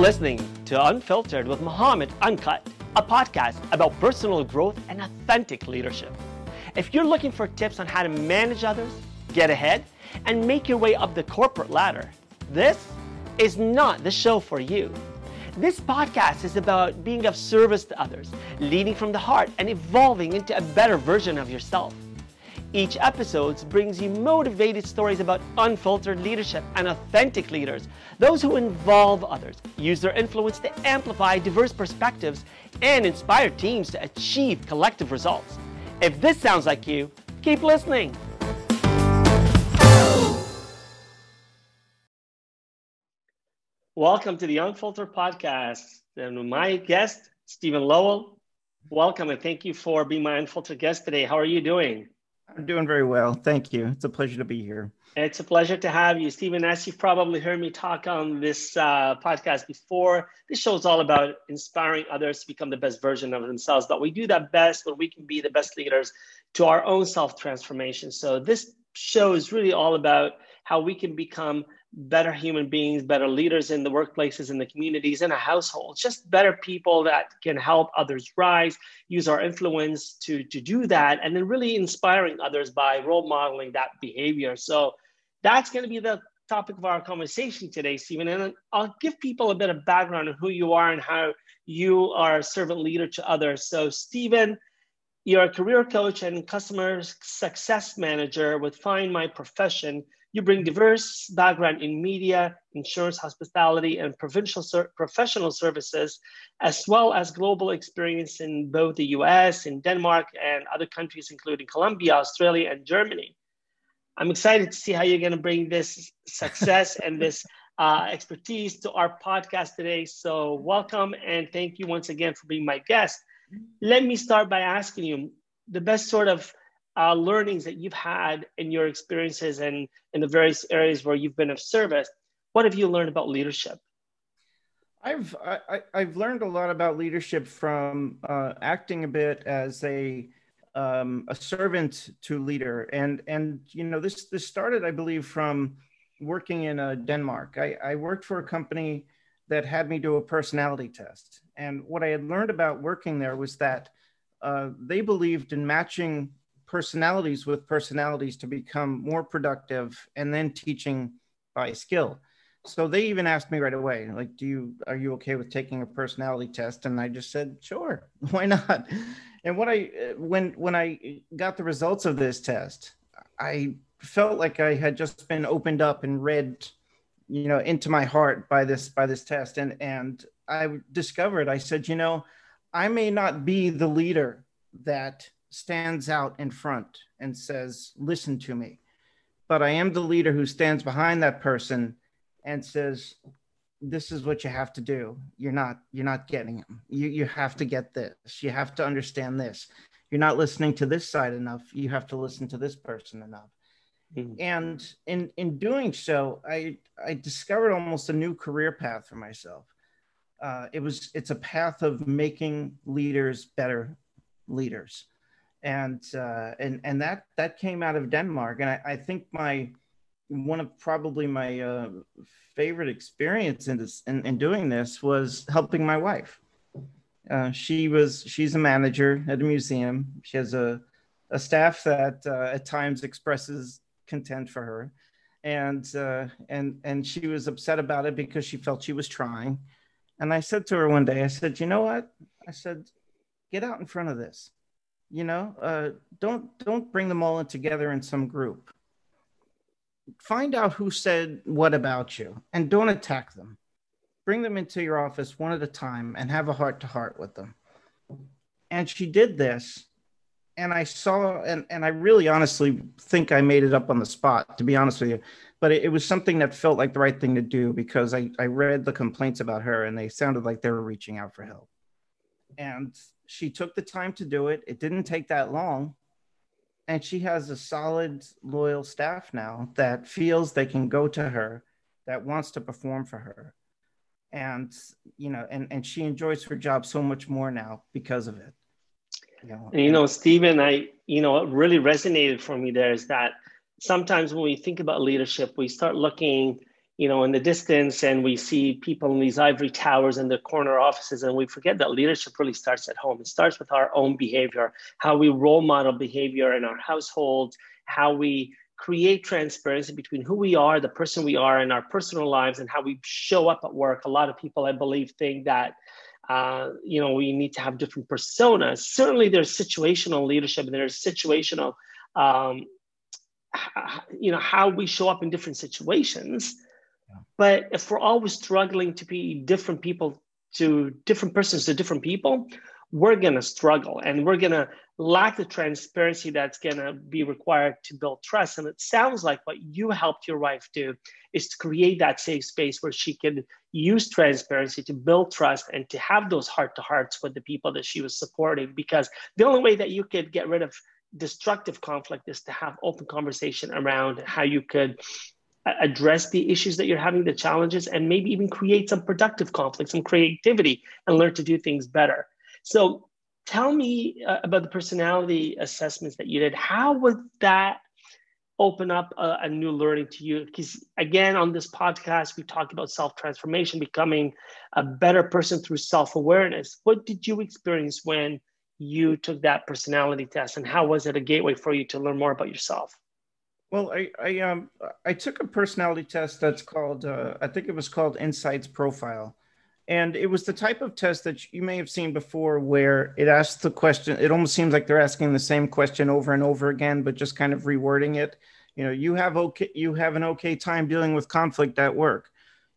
listening to Unfiltered with Muhammad Uncut, a podcast about personal growth and authentic leadership. If you're looking for tips on how to manage others, get ahead, and make your way up the corporate ladder, this is not the show for you. This podcast is about being of service to others, leading from the heart, and evolving into a better version of yourself. Each episode brings you motivated stories about unfiltered leadership and authentic leaders, those who involve others, use their influence to amplify diverse perspectives, and inspire teams to achieve collective results. If this sounds like you, keep listening. Welcome to the Unfiltered Podcast. And my guest, Steven Lowell. Welcome and thank you for being my unfiltered guest today. How are you doing? I'm doing very well. Thank you. It's a pleasure to be here. It's a pleasure to have you, Steven. As you've probably heard me talk on this uh, podcast before, this show is all about inspiring others to become the best version of themselves. But we do that best when we can be the best leaders to our own self transformation. So, this show is really all about how we can become better human beings, better leaders in the workplaces, in the communities, in a household, just better people that can help others rise, use our influence to, to do that, and then really inspiring others by role modeling that behavior. So that's going to be the topic of our conversation today, Steven. And I'll give people a bit of background on who you are and how you are a servant leader to others. So, Steven, you're a career coach and customer success manager with Find My Profession you bring diverse background in media, insurance, hospitality, and provincial ser- professional services, as well as global experience in both the US, in Denmark, and other countries, including Colombia, Australia, and Germany. I'm excited to see how you're going to bring this success and this uh, expertise to our podcast today. So, welcome and thank you once again for being my guest. Let me start by asking you the best sort of uh, learnings that you've had in your experiences and in the various areas where you've been of service. What have you learned about leadership? I've I, have learned a lot about leadership from uh, acting a bit as a um, a servant to leader, and and you know this this started I believe from working in uh, Denmark. I, I worked for a company that had me do a personality test, and what I had learned about working there was that uh, they believed in matching personalities with personalities to become more productive and then teaching by skill. So they even asked me right away like do you are you okay with taking a personality test? And i just said sure why not? And what i when when i got the results of this test i felt like i had just been opened up and read you know into my heart by this by this test. And and i discovered i said you know i may not be the leader that stands out in front and says, Listen to me. But I am the leader who stands behind that person and says, This is what you have to do. You're not, you're not getting him. You, you have to get this. You have to understand this. You're not listening to this side enough. You have to listen to this person enough. Mm-hmm. And in in doing so, I I discovered almost a new career path for myself. Uh, it was it's a path of making leaders better leaders and uh, and and that that came out of Denmark. And I, I think my one of probably my uh, favorite experience in this in, in, doing this was helping my wife. Uh, she was she's a manager at a museum. She has a a staff that uh, at times expresses contempt for her, and uh, and and she was upset about it because she felt she was trying. And I said to her one day, I said, you know what? I said, get out in front of this you know uh, don't don't bring them all in together in some group. Find out who said what about you and don't attack them. Bring them into your office one at a time and have a heart to heart with them. And she did this and i saw and, and i really honestly think i made it up on the spot to be honest with you. But it, it was something that felt like the right thing to do because I, I read the complaints about her and they sounded like they were reaching out for help. And she took the time to do it. It didn't take that long. And she has a solid, loyal staff now that feels they can go to her, that wants to perform for her. And, you know, and, and she enjoys her job so much more now because of it. You know, you know Steven, I, you know, what really resonated for me there is that sometimes when we think about leadership, we start looking you know, in the distance and we see people in these ivory towers in the corner offices and we forget that leadership really starts at home. It starts with our own behavior, how we role model behavior in our households, how we create transparency between who we are, the person we are in our personal lives and how we show up at work. A lot of people, I believe, think that uh, you know, we need to have different personas. Certainly, there's situational leadership, and there's situational, um, you know, how we show up in different situations. But if we're always struggling to be different people to different persons to different people, we're gonna struggle, and we're gonna lack the transparency that's going to be required to build trust. And it sounds like what you helped your wife do is to create that safe space where she could use transparency to build trust and to have those heart to hearts with the people that she was supporting. Because the only way that you could get rid of destructive conflict is to have open conversation around how you could address the issues that you're having, the challenges, and maybe even create some productive conflict, some creativity, and learn to do things better. So tell me uh, about the personality assessments that you did. How would that open up a, a new learning to you? Because again, on this podcast, we talk about self transformation, becoming a better person through self awareness. What did you experience when you took that personality test, and how was it a gateway for you to learn more about yourself? Well, I I um I took a personality test that's called uh, I think it was called Insights Profile, and it was the type of test that you may have seen before where it asks the question, it almost seems like they're asking the same question over and over again, but just kind of rewording it. You know, you have okay, you have an okay time dealing with conflict at work.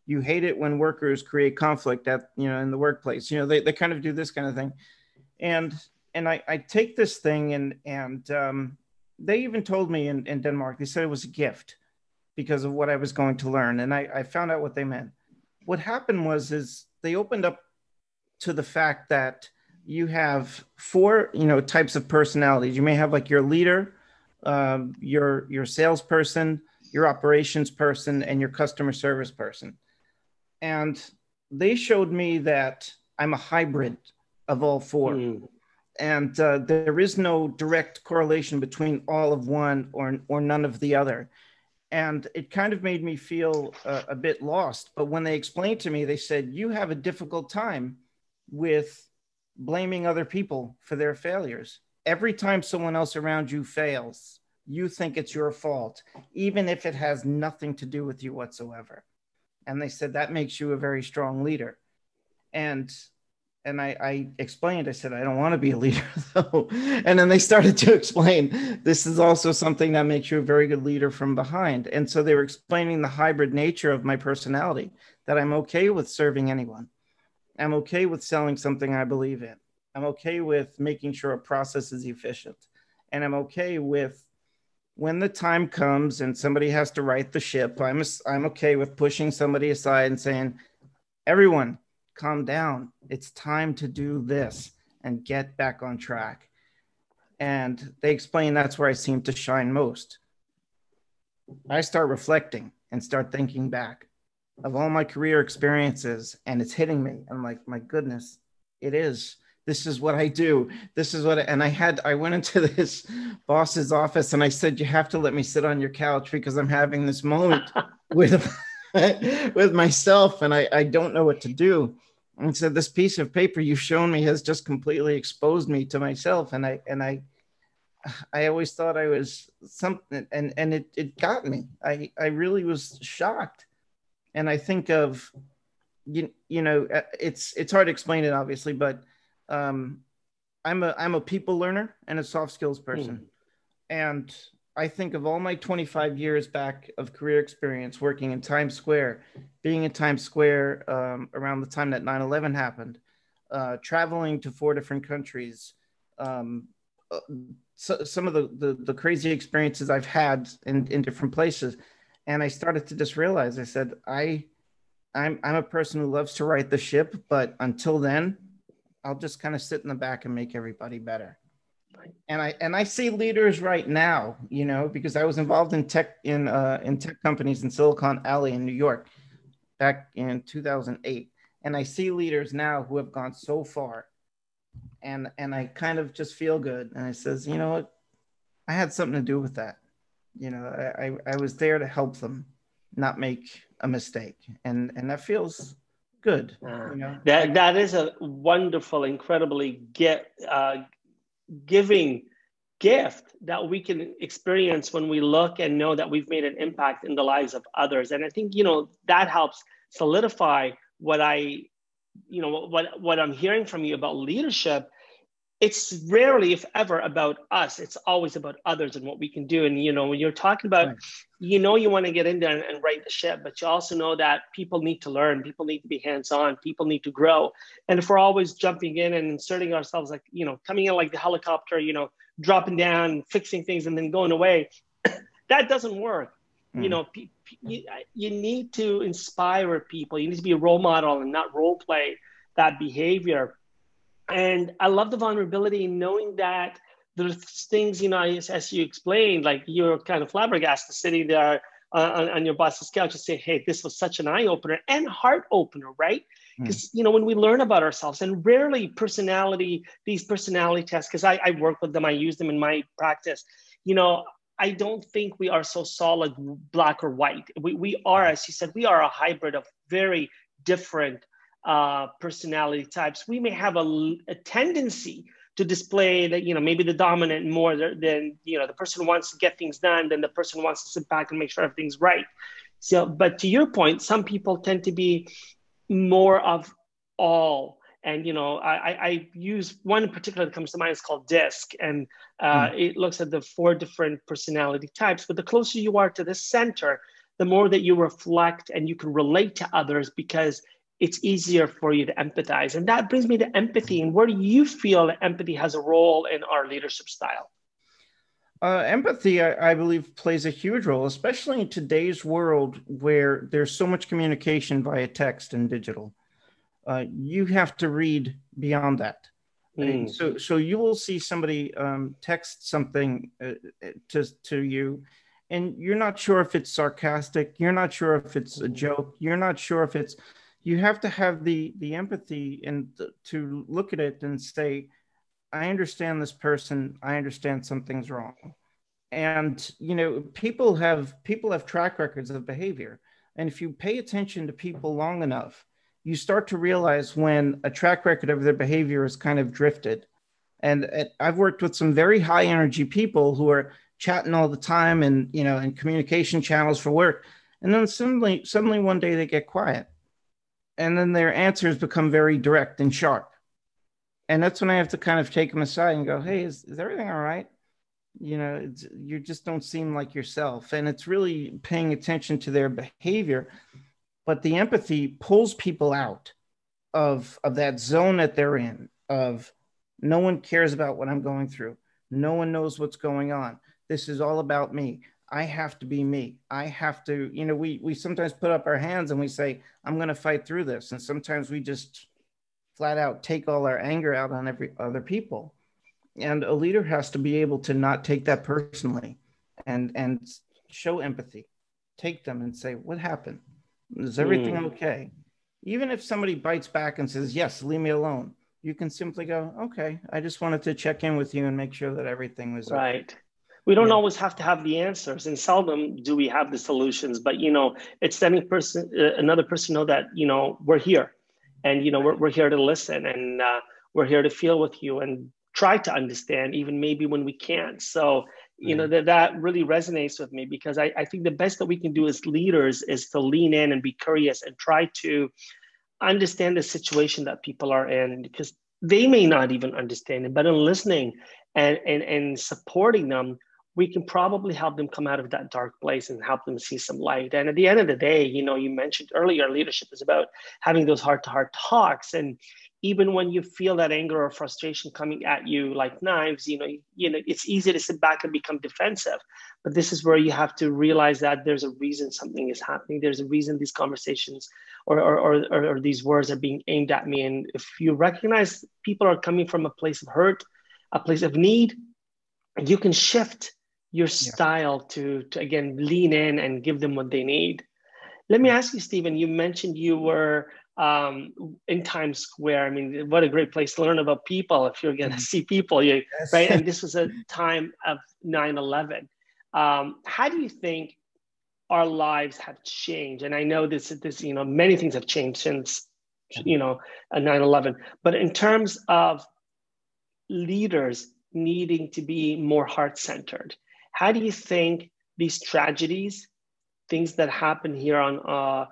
You hate it when workers create conflict at, you know, in the workplace. You know, they, they kind of do this kind of thing. And and I, I take this thing and and um, they even told me in, in Denmark, they said it was a gift because of what I was going to learn. And I, I found out what they meant. What happened was is they opened up to the fact that you have four you know types of personalities you may have like your leader um, your your salesperson your operations person and your customer service person and they showed me that i'm a hybrid of all four mm. And uh, there is no direct correlation between all of one or or none of the other and it kind of made me feel uh, a bit lost. But when they explained to me, they said, You have a difficult time with blaming other people for their failures. Every time someone else around you fails, you think it's your fault, even if it has nothing to do with you whatsoever. And they said that makes you a very strong leader. And and I, I, explained, I said, I don't want to be a leader though. And then they started to explain this is also something that makes you a very good leader from behind. And so they were explaining the hybrid nature of my personality that I'm okay with serving anyone. I'm okay with selling something I believe in. I'm okay with making sure a process is efficient. And I'm okay with when the time comes and somebody has to right the ship, I'm, I'm okay with pushing somebody aside and saying, everyone, calm down. It's time to do this and get back on track. And they explain that's where I seem to shine most. I start reflecting and start thinking back of all my career experiences, and it's hitting me. I'm like, my goodness, it is. This is what I do. This is what, I, and I had, I went into this boss's office and I said, You have to let me sit on your couch because I'm having this moment with, with myself and I, I don't know what to do. And said this piece of paper you've shown me has just completely exposed me to myself and i and i i always thought i was something and and it, it got me. I i really was shocked. And i think of you, you know uh, it's it's hard to explain it obviously but um i'm a i'm a people learner and a soft skills person. Mm. and I think of all my 25 years back of career experience working in Times Square, being in Times Square um, around the time that 9 11 happened, uh, traveling to four different countries, um, uh, so, some of the, the, the, crazy experiences I've had in, in different places. And I started to just realize I said, I, I'm, I'm a person who loves to right the ship, but until then, I'll just kind of sit in the back and make everybody better and I and I see leaders right now, you know, because I was involved in tech in uh, in tech companies in Silicon Alley in New York back in 2008, and I see leaders now who have gone so far, and and I kind of just feel good, and I says, you know what, I had something to do with that, you know, I I, I was there to help them, not make a mistake, and and that feels good. Uh, you know? That that is a wonderful, incredibly get uh, giving gift that we can experience when we look and know that we've made an impact in the lives of others. And I think you know that helps solidify what I, you know, what what I'm hearing from you about leadership it's rarely if ever about us. It's always about others and what we can do. And you know when you're talking about right. you know you want to get in there and, and right the ship but you also know that people need to learn. People need to be hands-on. People need to grow. And if we're always jumping in and inserting ourselves like you know coming in like the helicopter you know dropping down fixing things and then going away that doesn't work. Mm. you know pe- pe- you, you need to inspire people. You need to be a role model and not role play that behavior and I love the vulnerability in knowing that there's things, you know, as, as you explained, like you're kind of flabbergasted sitting there uh, on, on, your boss's couch and say, hey, this was such an eye opener and heart opener, right? Because, mm. you know, when we learn about ourselves and rarely personality, these personality tests, because I, I work with them, I use them in my practice, you know, I don't think we are so solid black or white. We, we are, as you said, we are a hybrid of very different uh, personality types, we may have a, a, tendency to display that, you know, maybe the dominant more than, you know, the person wants to get things done, then the person wants to sit back and make sure everything's right. So, but to your point, some people tend to be more of all. And, you know, I, I use one in particular that comes to mind is called DISC. And uh, mm. it looks at the four different personality types. But the closer you are to the center, the more that you reflect and you can relate to others because it's easier for you to empathize. And that brings me to empathy. And where do you feel that empathy has a role in our leadership style? Uh, empathy, I, I, believe, plays a huge role, especially in today's world where there's so much communication via text and digital. Uh, you have to read beyond that. Mm. So, so you will see somebody um, text something uh, to to you, and you're not sure if it's sarcastic. You're not sure if it's a joke. You're not sure if it's you have to have the the empathy and to look at it and say i understand this person. I understand something's wrong. And you know people have people have track records of behavior. And if you pay attention to people long enough you start to realize when a track record of their behavior is kind of drifted. And i've worked with some very high energy people who are chatting all the time and you know in communication channels for work. And then suddenly suddenly one day they get quiet and then their answers become very direct and sharp. And that's when I have to kind of take them aside and go, "Hey, is, is everything all right?" You know, you just don't seem like yourself, and it's really paying attention to their behavior. But the empathy pulls people out of of that zone that they're in. Of no one cares about what I'm going through. No one knows what's going on. This is all about me. I have to be me. I have to, you know, we we sometimes put up our hands and we say, I'm going to fight through this. And sometimes we just flat out take all our anger out on every other people. And a leader has to be able to not take that personally and and show empathy. Take them and say, "What happened? Is everything mm. okay?" Even if somebody bites back and says, "Yes, leave me alone." You can simply go, "Okay, I just wanted to check in with you and make sure that everything was right." Okay we don't yeah. always have to have the answers and seldom do we have the solutions but you know it's letting person uh, another person know that you know we're here and you know we're, we're here to listen and uh, we're here to feel with you and try to understand even maybe when we can't so you know that that really resonates with me because I, I think the best that we can do as leaders is to lean in and be curious and try to understand the situation that people are in because they may not even understand it but in listening and and, and supporting them we can probably help them come out of that dark place and help them see some light. And at the end of the day, you know, you mentioned earlier, leadership is about having those heart to heart talks. And even when you feel that anger or frustration coming at you like knives, you know, you know, it's easy to sit back and become defensive. But this is where you have to realize that there's a reason something is happening. There's a reason these conversations or or, or, or, or these words are being aimed at me. And if you recognize people are coming from a place of hurt, a place of need, you can shift your style yeah. to, to again lean in and give them what they need. Let me ask you, Steven. You mentioned you were um, in Times Square. I mean, what a great place to learn about people if you're going to mm-hmm. see people, you, yes. right? And this was a time of 9 11. Um, how do you think our lives have changed. And I know this, this, you know, many things have changed since, you know, 9-11. But in terms of leaders needing to be more heart-centered, how do you think these tragedies, things that happen here on, uh,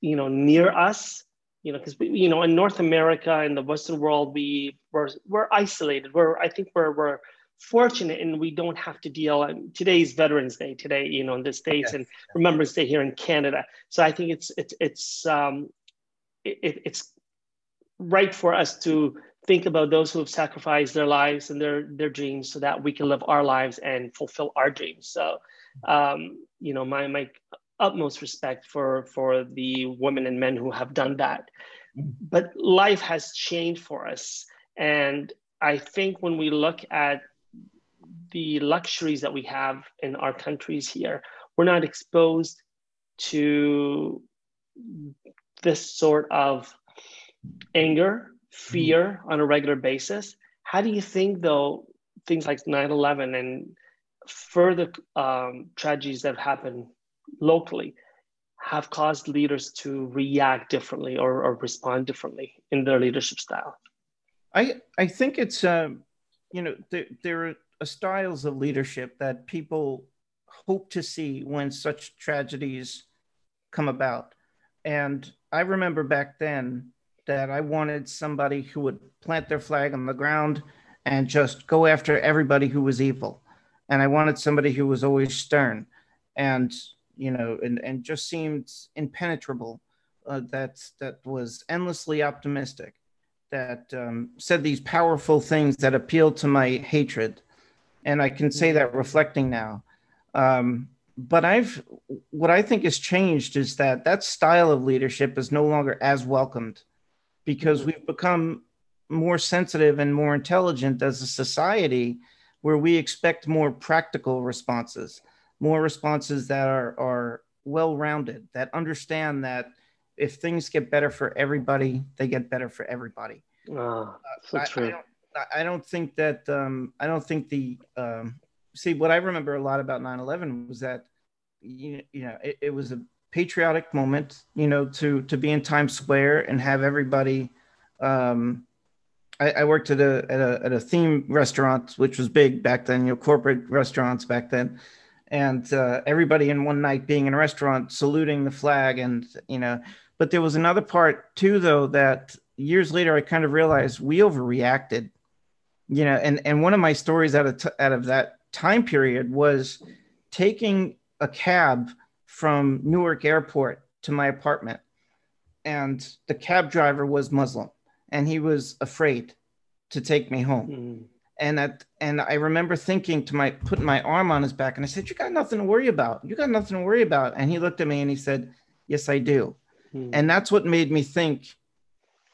you know, near us, you know, because you know, in North America, in the Western world, we we're we're isolated. We're I think we're we're fortunate and we don't have to deal and today's veterans day today you know in the states yes. and remembrance day here in canada so i think it's it's it's um it, it's right for us to think about those who have sacrificed their lives and their their dreams so that we can live our lives and fulfill our dreams so um you know my my utmost respect for for the women and men who have done that but life has changed for us and i think when we look at the luxuries that we have in our countries here. We're not exposed to this sort of anger, fear on a regular basis. How do you think, though, things like 9 11 and further um, tragedies that happen locally have caused leaders to react differently or, or respond differently in their leadership style? I, I think it's, uh, you know, there, there are styles of leadership that people hope to see when such tragedies come about. And I remember back then that I wanted somebody who would plant their flag on the ground and just go after everybody who was evil. And I wanted somebody who was always stern and, you know, and, and just seemed impenetrable, uh, that, that was endlessly optimistic, that um, said these powerful things that appealed to my hatred and I can say that reflecting now. Um, but I've what I think has changed is that that style of leadership is no longer as welcomed because mm-hmm. we've become more sensitive and more intelligent as a society where we expect more practical responses, more responses that are, are well rounded, that understand that if things get better for everybody, they get better for everybody. Oh, so true. I, I don't think that um, I don't think the um, see what I remember a lot about 9/11 was that you, you know it, it, was a patriotic moment you know to to be in Times Square and have everybody um, I, I, worked at a, at a at a theme restaurant which was big back then you know corporate restaurants back then. And uh, everybody in one night being in a restaurant saluting the flag and you know but there was another part too though that years later I kind of realized we overreacted you know and and one of my stories out of t- out of that time period was taking a cab from Newark Airport to my apartment and the cab driver was Muslim and he was afraid to take me home mm. and that and I remember thinking to my putting my arm on his back and I said you got nothing to worry about you got nothing to worry about and he looked at me and he said yes I do mm. and that's what made me think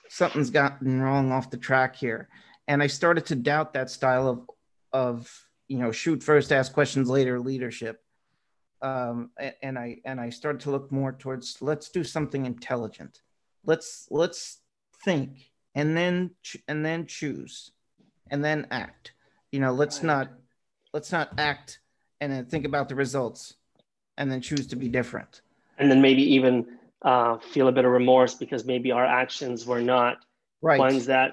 something's gotten wrong off the track here and I started to doubt that style of of you know shoot first, ask questions later leadership. Um, and I and I started to look more towards let's do something intelligent. Let's let's think and then and then choose and then act. You know, let's right. not let's not act and then think about the results and then choose to be different. And then maybe even uh, feel a bit of remorse because maybe our actions were not right. ones that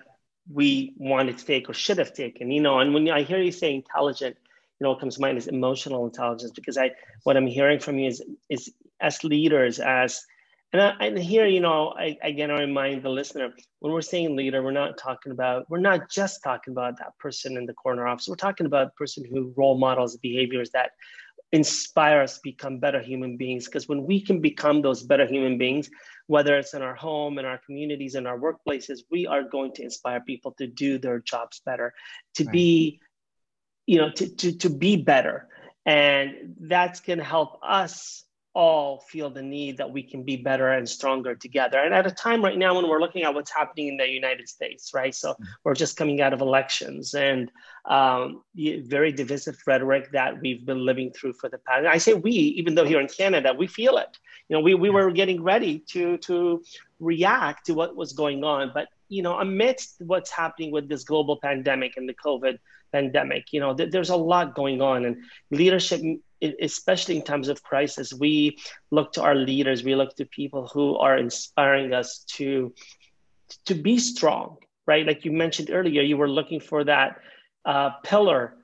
we wanted to take or should have taken, you know. And when I hear you say intelligent, you know, what comes to mind is emotional intelligence because I, what I'm hearing from you is, is as leaders, as, and, I, and here, you know, I, again, I remind the listener when we're saying leader, we're not talking about, we're not just talking about that person in the corner office. We're talking about person who role models behaviors that inspire us to become better human beings. Because when we can become those better human beings, whether it's in our home, in our communities, in our workplaces, we are going to inspire people to do their jobs better, to right. be, you know, to, to, to be better. And that's going to help us all feel the need that we can be better and stronger together. And at a time right now when we're looking at what's happening in the United States, right? So mm-hmm. we're just coming out of elections and um, very divisive rhetoric that we've been living through for the past. I say we, even though here in Canada, we feel it. You know, we, we were getting ready to to react to what was going on, but you know, amidst what's happening with this global pandemic and the COVID pandemic, you know, th- there's a lot going on, and leadership especially in times of crisis, we look to our leaders, we look to people who are inspiring us to to be strong, right? Like you mentioned earlier, you were looking for that uh, pillar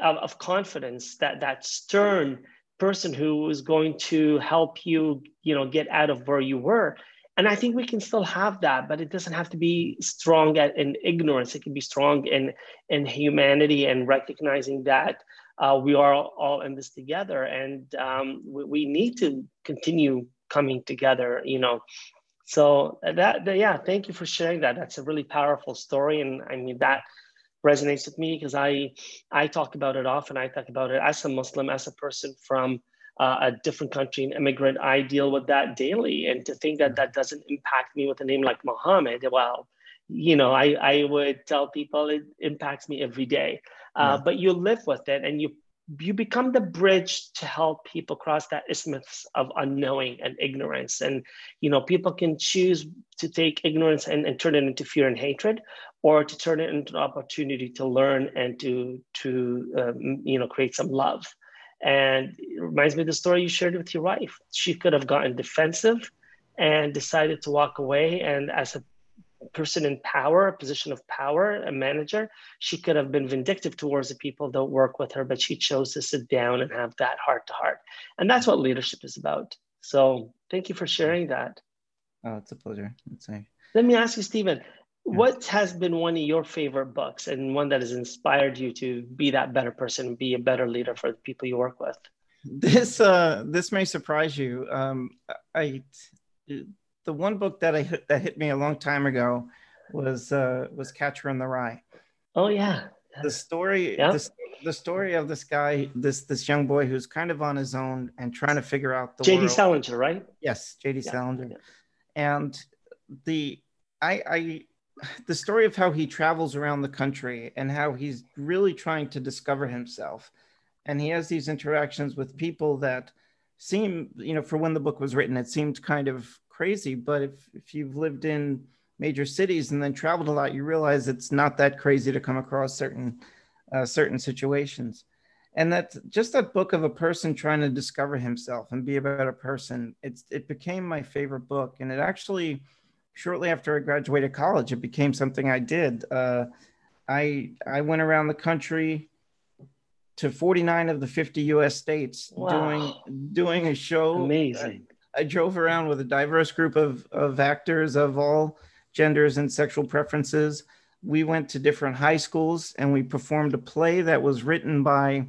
of, of confidence, that that stern person who is going to help you, you know, get out of where you were. And I think we can still have that, but it doesn't have to be strong in ignorance. It can be strong in in humanity and recognizing that uh, we are all in this together, and um, we, we, need to continue coming together. You know, so that, that yeah, thank you for sharing that. That's a really powerful story, and I mean that resonates with me because I I talk about it often. I talk about it as a Muslim, as a person from uh, a different country, an immigrant. I deal with that daily, and to think that that doesn't impact me with a name like Muhammad, well, you know, I I would tell people it impacts me every day. Uh, But you live with it, and you you become the bridge to help people cross that isthmus of unknowing and ignorance and you know people can choose to take ignorance and, and turn it into fear and hatred or to turn it into an opportunity to learn and to to um, you know create some love and it reminds me of the story you shared with your wife she could have gotten defensive and decided to walk away and as a person in power, a position of power, a manager, she could have been vindictive towards the people that work with her, but she chose to sit down and have that heart to heart. And that's what leadership is about. So thank you for sharing that. Oh, it's a pleasure. It's a... Let me ask you, Steven. What has been one of your favorite books and one that has inspired you to be that better person, be a better leader for the people you work with? This uh, this may surprise you. Um, I the one book that I hit, that hit me a long time ago was uh, was Catcher in the Rye. Oh yeah. The story, yeah. the, the story of this guy, this this young boy who's kind of on his own and trying to figure out the J.D. Salinger, right? Yes, J.D. Yeah. Salinger, yeah. and the I I the story of how he travels around the country and how he's really trying to discover himself, and he has these interactions with people that seem you know for when the book was written it seemed kind of crazy. But if, if you've lived in major cities and then traveled a lot, you realize it's not that crazy to come across certain uh, certain situations. And that just that book of a person trying to discover himself and be a better person, it's it became my favorite book. And it actually, shortly after I graduated college, it became something I did. Uh, I I went around the country to 49 of the 50 US states wow. doing doing a show amazing I drove around with a diverse group of, of actors of all genders and sexual preferences. We went to different high schools and we performed a play that was written by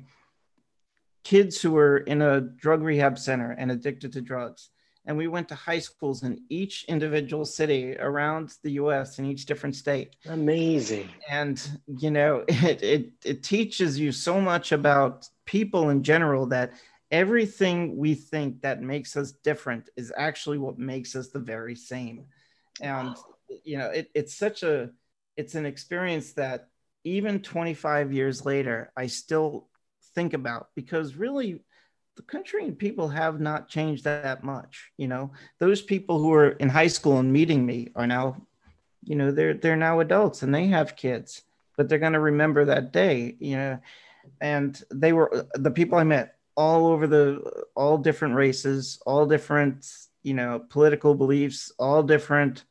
kids who were in a drug rehab center and addicted to drugs. And we went to high schools in each individual city around the US in each different state. Amazing. And, you know, it, it, it teaches you so much about people in general that everything we think that makes us different is actually what makes us the very same and you know it, it's such a it's an experience that even 25 years later i still think about because really the country and people have not changed that much you know those people who were in high school and meeting me are now you know they're they're now adults and they have kids but they're going to remember that day you know and they were the people i met all over the all different races, all different you know political beliefs, all different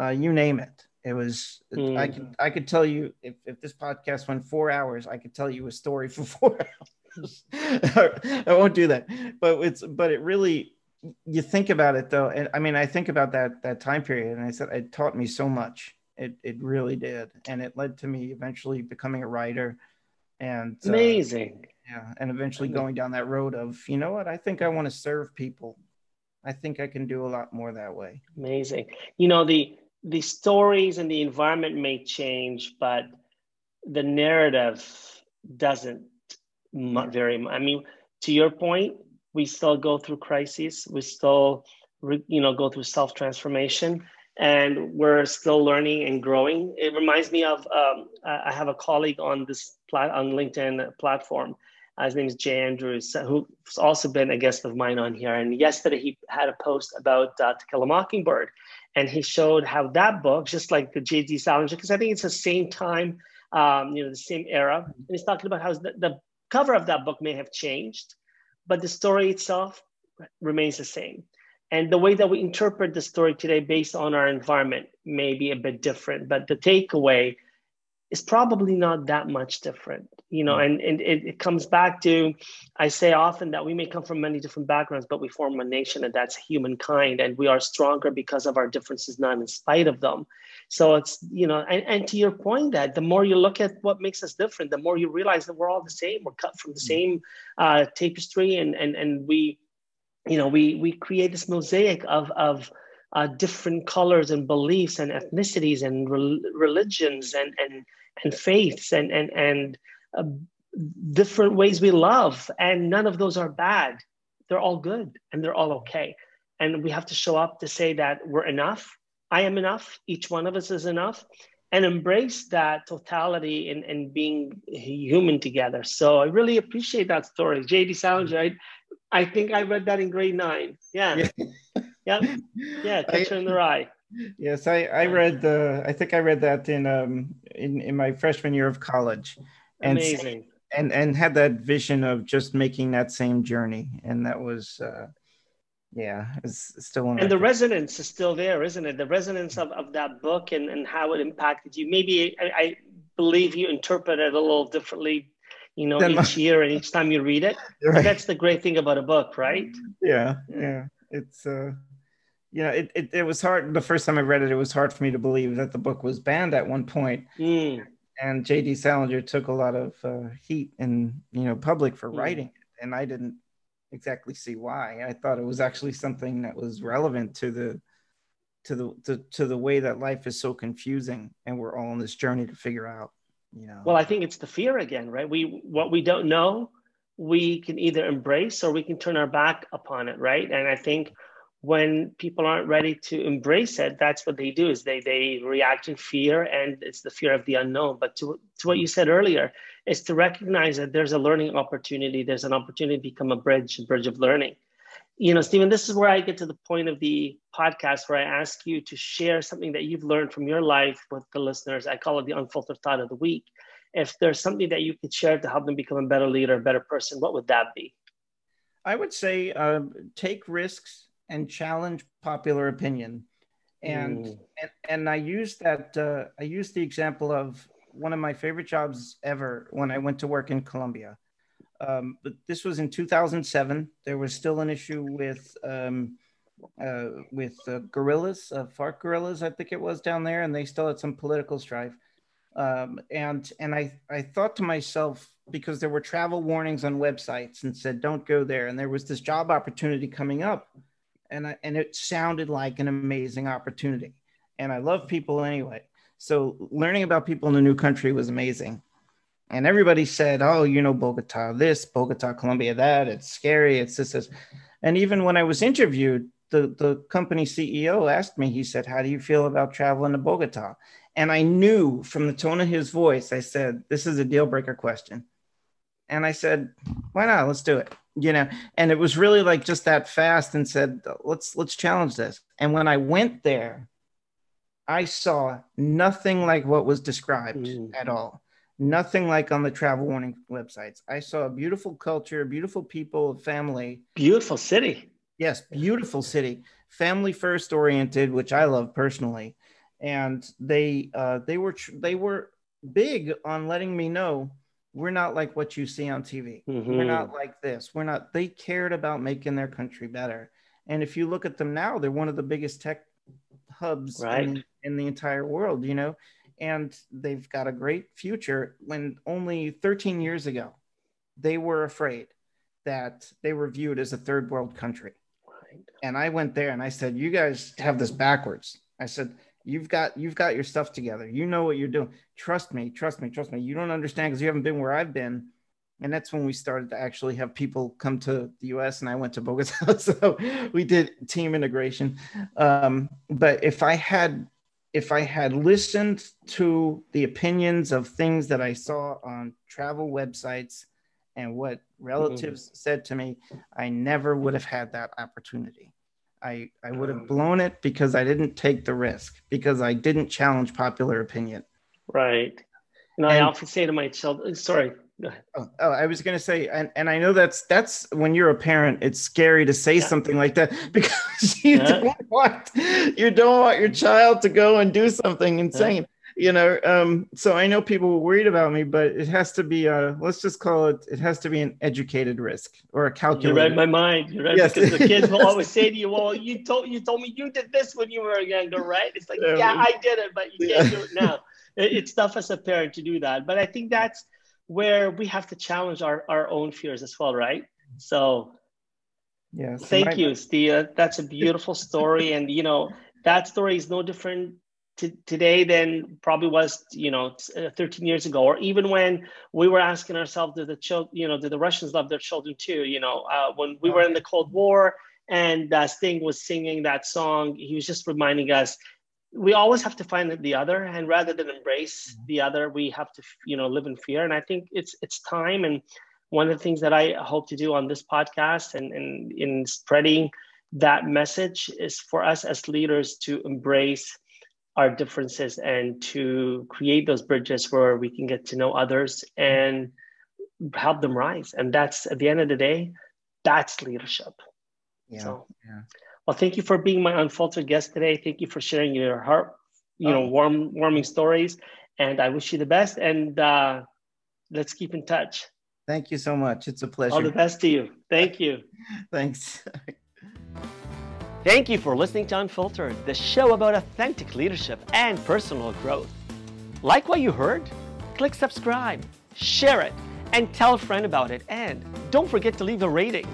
uh, you name it. It was mm. I could I could tell you if, if this podcast went four hours, I could tell you a story for four hours. I won't do that, but it's but it really you think about it though, and I mean I think about that that time period, and I said it taught me so much. It it really did, and it led to me eventually becoming a writer. And uh, amazing. Uh, yeah and eventually going down that road of you know what i think i want to serve people i think i can do a lot more that way amazing you know the the stories and the environment may change but the narrative doesn't very i mean to your point we still go through crises we still you know go through self transformation and we're still learning and growing it reminds me of um, i have a colleague on this plat- on linkedin platform his name is Jay Andrews, who's also been a guest of mine on here. And yesterday he had a post about uh, To Kill a Mockingbird, and he showed how that book, just like the J.D. Salinger, because I think it's the same time, um, you know, the same era. And he's talking about how the, the cover of that book may have changed, but the story itself remains the same. And the way that we interpret the story today based on our environment may be a bit different, but the takeaway is probably not that much different you know and, and it, it comes back to i say often that we may come from many different backgrounds but we form a nation and that's humankind and we are stronger because of our differences not in spite of them so it's you know and, and to your point that the more you look at what makes us different the more you realize that we're all the same we're cut from the mm. same uh, tapestry and and and we you know we we create this mosaic of of uh, different colors and beliefs and ethnicities and re- religions and and and faiths and and and uh, different ways we love. And none of those are bad. They're all good and they're all okay. And we have to show up to say that we're enough. I am enough. Each one of us is enough. And embrace that totality and, and being human together. So i really appreciate that story. Jd salinger I, I think i read that in grade nine. Yeah. Yeah yeah yeah, catcher in the rye. Yes i i read the i think i read that in um in in my freshman year of college. And amazing. and and had that vision of just making that same journey. And that was uh yeah it's still and the resonance is still there isn't it? The resonance of, of that book and and how it impacted you. Maybe i, I believe you interpret it a little differently you know each year and each time you read it. Right. that's the great thing about a book right? Yeah. yeah. It's uh you know, it, it, it was hard. The first time I read it, it was hard for me to believe that the book was banned at one point. Mm. And J.D. Salinger took a lot of uh, heat in, you know, public for mm. writing it. And I didn't exactly see why. I thought it was actually something that was relevant to the, to the, to, to the way that life is so confusing and we're all on this journey to figure out, you know. Well, I think it's the fear again, right? We, what we don't know, we can either embrace or we can turn our back upon it, right? And I think when people aren't ready to embrace it that's what they do is they they react in fear and it's the fear of the unknown. But to, to what you said earlier is to recognize that there's a learning opportunity there's an opportunity to become a bridge a bridge of learning. You know steven this is where i get to the point of the podcast where i ask you to share something that you've learned from your life with the listeners. I call it the unfiltered thought of the week. If there's something that you could share to help them become a better leader a better person what would that be? I would say uh, take risks and challenge popular opinion. And mm. and, and I used that uh, I used the example of one of my favorite jobs ever when I went to work in Colombia. Um, but this was in 2007. There was still an issue with um, uh, with uh, guerrillas, uh, FARC guerrillas, I think it was down there, and they still had some political strife. Um, and and I I thought to myself because there were travel warnings on websites and said don't go there, and there was this job opportunity coming up and I, and it sounded like an amazing opportunity. And I love people anyway. So learning about people in a new country was amazing. And everybody said, "Oh, you know Bogota, this Bogota, Colombia, that. It's scary. It's this, this." And even when I was interviewed, the the company CEO asked me. He said, "How do you feel about traveling to Bogota?" And I knew from the tone of his voice, I said, "This is a deal breaker question." And I said, "Why not? Let's do it." you know? And it was really like just that fast and said let's let's challenge this. And when i went there i saw nothing like what was described mm. at all. Nothing like on the travel warning websites. I saw a beautiful culture beautiful people family. Beautiful city. Yes beautiful city. Family first oriented which i love personally. And they uh, they were they were big on letting me know we're not like what you see on TV. Mm-hmm. We're not like this. We're not, they cared about making their country better. And if you look at them now, they're one of the biggest tech hubs right. in, in the entire world, you know, and they've got a great future when only 13 years ago, they were afraid that they were viewed as a third world country. Right. And I went there and I said, You guys have this backwards. I said, You've got you've got your stuff together. You know what you're doing. Trust me, trust me, trust me. You don't understand because you haven't been where I've been. And that's when we started to actually have people come to the US and I went to Bogota. so we did team integration. Um, but if I had if I had listened to the opinions of things that I saw on travel websites and what relatives mm-hmm. said to me, I never would have had that opportunity. I, I would have um, blown it because I didn't take the risk, because I didn't challenge popular opinion. Right. And, and I often say to my children, uh, sorry, Oh, oh, I was going to say, and, and I know that's that's when you're a parent, it's scary to say yeah. something like that because you yeah. don't want you don't want your child to go and do something insane. Yeah you know um, so i know people were worried about me but it has to be a let's just call it it has to be an educated risk or a calculated you read my mind. You read yes. because the kids will always say to you well you told you told me you did this when you were younger right? It's like yeah, yeah. I did it but you can't do it now. It, it's tough as a parent to do that but i think that's where we have to challenge our, our own fears as well right? So yeah thank my- you steve that's a beautiful story and you know that story is no different today than probably was you know uh, 13 years ago or even when we were asking ourselves do the child you know do the russians love their children too you know uh, when we were in the cold war and uh, sting was singing that song he was just reminding us we always have to find the other and rather than embrace mm-hmm. the other we have to you know live in fear and i think it's it's time and one of the things that i hope to do on this podcast and, and in spreading that message is for us as leaders to embrace our differences and to create those bridges where we can get to know others and help them rise. And that's at the end of the day, that's leadership. Yeah. So, yeah. well, thank you for being my unfiltered guest today. Thank you for sharing your heart, you know, oh. warm, warming stories. And I wish you the best. And uh, let's keep in touch. Thank you so much. It's a pleasure. All the best to you. Thank you. Thanks. Thank you for listening to Unfiltered, the show about authentic leadership and personal growth. Like what you heard? Click subscribe, share it, and tell a friend about it. And don't forget to leave a rating.